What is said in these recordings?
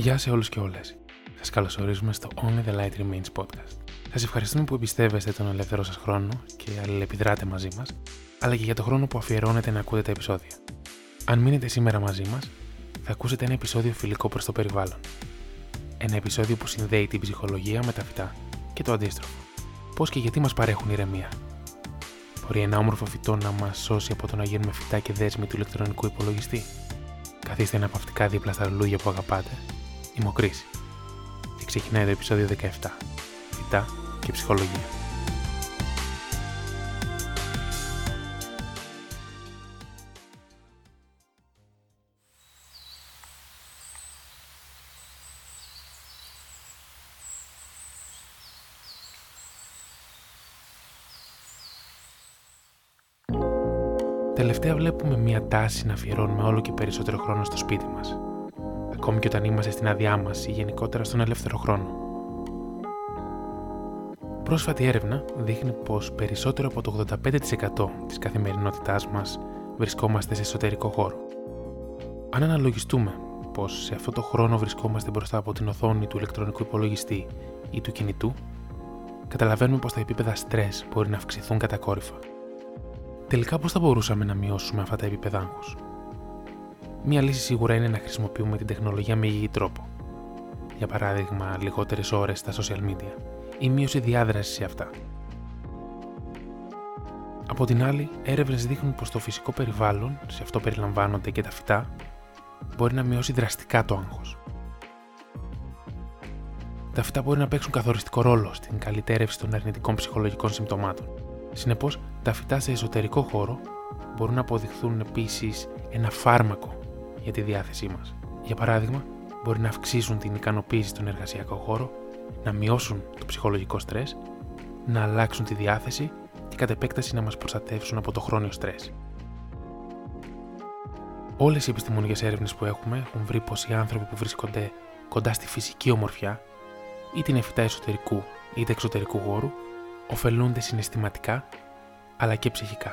Γεια σε όλους και όλες. Σας καλωσορίζουμε στο Only the Light Remains podcast. Σας ευχαριστούμε που εμπιστεύεστε τον ελεύθερο σας χρόνο και αλληλεπιδράτε μαζί μας, αλλά και για το χρόνο που αφιερώνετε να ακούτε τα επεισόδια. Αν μείνετε σήμερα μαζί μας, θα ακούσετε ένα επεισόδιο φιλικό προς το περιβάλλον. Ένα επεισόδιο που συνδέει την ψυχολογία με τα φυτά και το αντίστροφο. Πώς και γιατί μας παρέχουν ηρεμία. Μπορεί ένα όμορφο φυτό να μας σώσει από το να γίνουμε φυτά και δέσμοι του ηλεκτρονικού υπολογιστή. Καθίστε αναπαυτικά δίπλα στα λουλούδια που αγαπάτε Είμαι ο Κρίση και ξεκινάει το επεισόδιο 17 Φυτά και ψυχολογία. Τελευταία βλέπουμε μια τάση να αφιερώνουμε όλο και περισσότερο χρόνο στο σπίτι μας ακόμη και όταν είμαστε στην άδειά μας ή γενικότερα στον ελεύθερο χρόνο. Πρόσφατη έρευνα δείχνει πως περισσότερο από το 85% της καθημερινότητάς μας βρισκόμαστε σε εσωτερικό χώρο. Αν αναλογιστούμε πως σε αυτό το χρόνο βρισκόμαστε μπροστά από την οθόνη του ηλεκτρονικού υπολογιστή ή του κινητού, καταλαβαίνουμε πως τα επίπεδα στρες μπορεί να αυξηθούν κατακόρυφα. Τελικά, πώς θα μπορούσαμε να μειώσουμε αυτά τα επίπεδα άγχους; Μία λύση σίγουρα είναι να χρησιμοποιούμε την τεχνολογία με υγιή τρόπο. Για παράδειγμα, λιγότερες ώρες στα social media ή μείωση διάδρασης σε αυτά. Από την άλλη, έρευνες δείχνουν πως το φυσικό περιβάλλον, σε αυτό περιλαμβάνονται και τα φυτά, μπορεί να μειώσει δραστικά το άγχος. Τα φυτά μπορεί να παίξουν καθοριστικό ρόλο στην καλυτέρευση των αρνητικών ψυχολογικών συμπτωμάτων. Συνεπώς, τα φυτά σε εσωτερικό χώρο μπορούν να αποδειχθούν επίσης ένα φάρμακο για τη διάθεσή μας. Για παράδειγμα, μπορεί να αυξήσουν την ικανοποίηση στον εργασιακό χώρο, να μειώσουν το ψυχολογικό στρες, να αλλάξουν τη διάθεση και κατ' επέκταση να μας προστατεύσουν από το χρόνιο στρες. Όλες οι επιστημονικές έρευνες που έχουμε έχουν βρει πως οι άνθρωποι που βρίσκονται κοντά στη φυσική ομορφιά, είτε είναι φυτά εσωτερικού είτε εξωτερικού χώρου, ωφελούνται συναισθηματικά αλλά και ψυχικά.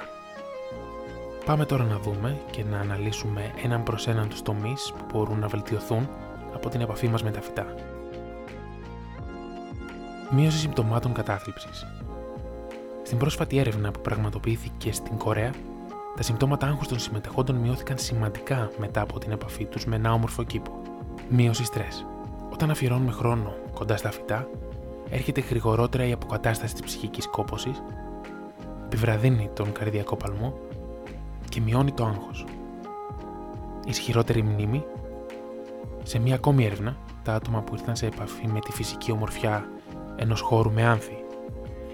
Πάμε τώρα να δούμε και να αναλύσουμε έναν προς έναν τους τομείς που μπορούν να βελτιωθούν από την επαφή μας με τα φυτά. Μείωση συμπτωμάτων κατάθλιψης. Στην πρόσφατη έρευνα που πραγματοποιήθηκε στην Κορέα, τα συμπτώματα άγχους των συμμετεχόντων μειώθηκαν σημαντικά μετά από την επαφή τους με ένα όμορφο κήπο. Μείωση στρες. Όταν αφιερώνουμε χρόνο κοντά στα φυτά, έρχεται γρηγορότερα η αποκατάσταση της ψυχικής κόπωσης, επιβραδύνει τον καρδιακό παλμό και μειώνει το άγχος. Ισχυρότερη μνήμη. Σε μία ακόμη έρευνα, τα άτομα που ήρθαν σε επαφή με τη φυσική ομορφιά ενός χώρου με άνθη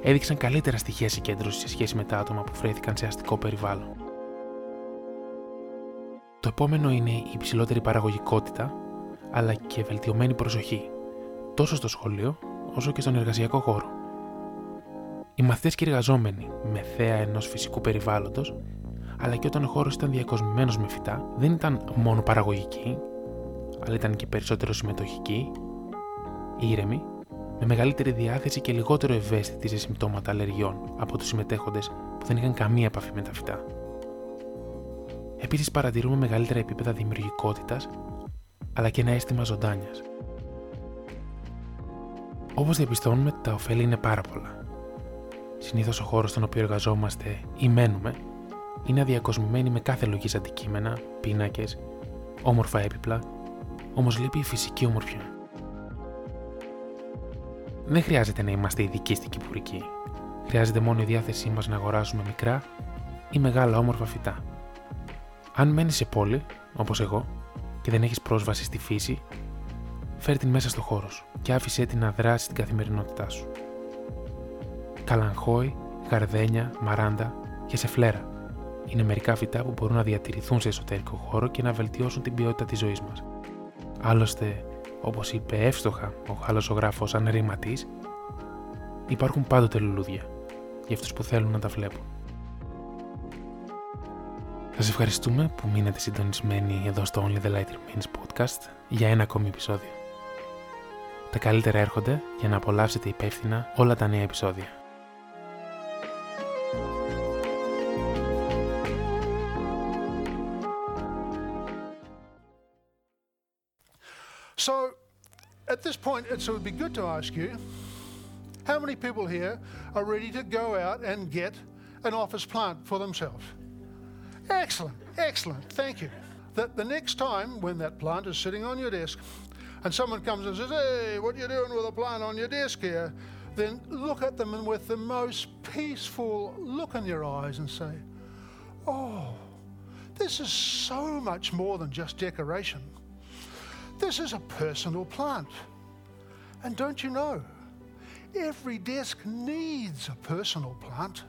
έδειξαν καλύτερα στοιχεία συγκέντρωσης σε σχέση με τα άτομα που βρέθηκαν σε αστικό περιβάλλον. Το επόμενο είναι η υψηλότερη παραγωγικότητα, αλλά και βελτιωμένη προσοχή, τόσο στο σχολείο όσο και στον εργασιακό χώρο. Οι μαθητές και οι εργαζόμενοι με θέα ενός φυσικού περιβάλλοντος αλλά και όταν ο χώρος ήταν διακοσμημένο με φυτά, δεν ήταν μόνο παραγωγική, αλλά ήταν και περισσότερο συμμετοχική, ήρεμη, με μεγαλύτερη διάθεση και λιγότερο ευαίσθητη σε συμπτώματα αλλεργιών από τους συμμετέχοντες που δεν είχαν καμία επαφή με τα φυτά. Επίσης, παρατηρούμε μεγαλύτερα επίπεδα δημιουργικότητας, αλλά και ένα αίσθημα ζωντάνιας. Όπως διαπιστώνουμε, τα ωφέλη είναι πάρα πολλά. Συνήθως ο χώρος στον οποίο εργαζόμαστε ή μένουμε είναι αδιακοσμημένη με κάθε λογή αντικείμενα, πίνακες, όμορφα έπιπλα, όμως λείπει η φυσική ομορφιά. Δεν χρειάζεται να είμαστε ειδικοί στην κυπουρική. Χρειάζεται μόνο η διάθεσή μας να αγοράσουμε μικρά ή μεγάλα όμορφα φυτά. Αν μένεις σε πόλη, όπως εγώ, και δεν έχεις πρόσβαση στη φύση, φέρ την μέσα στο χώρο σου και άφησέ την να δράσει στην καθημερινότητά σου. Καλαγχόη, γαρδένια, μαράντα και σε φλέρα είναι μερικά φυτά που μπορούν να διατηρηθούν σε εσωτερικό χώρο και να βελτιώσουν την ποιότητα της ζωής μας. Άλλωστε, όπως είπε εύστοχα ο χαλοσογράφο ανερήματης, υπάρχουν πάντοτε λουλούδια για αυτούς που θέλουν να τα βλέπουν. Σας ευχαριστούμε που μείνετε συντονισμένοι εδώ στο Only the Light Remains podcast για ένα ακόμη επεισόδιο. Τα καλύτερα έρχονται για να απολαύσετε υπεύθυνα όλα τα νέα επεισόδια. So at this point, it would be good to ask you how many people here are ready to go out and get an office plant for themselves? Excellent, excellent, thank you. That the next time when that plant is sitting on your desk and someone comes and says, Hey, what are you doing with a plant on your desk here? Then look at them and with the most peaceful look in your eyes and say, Oh, this is so much more than just decoration. This is a personal plant. And don't you know, every desk needs a personal plant.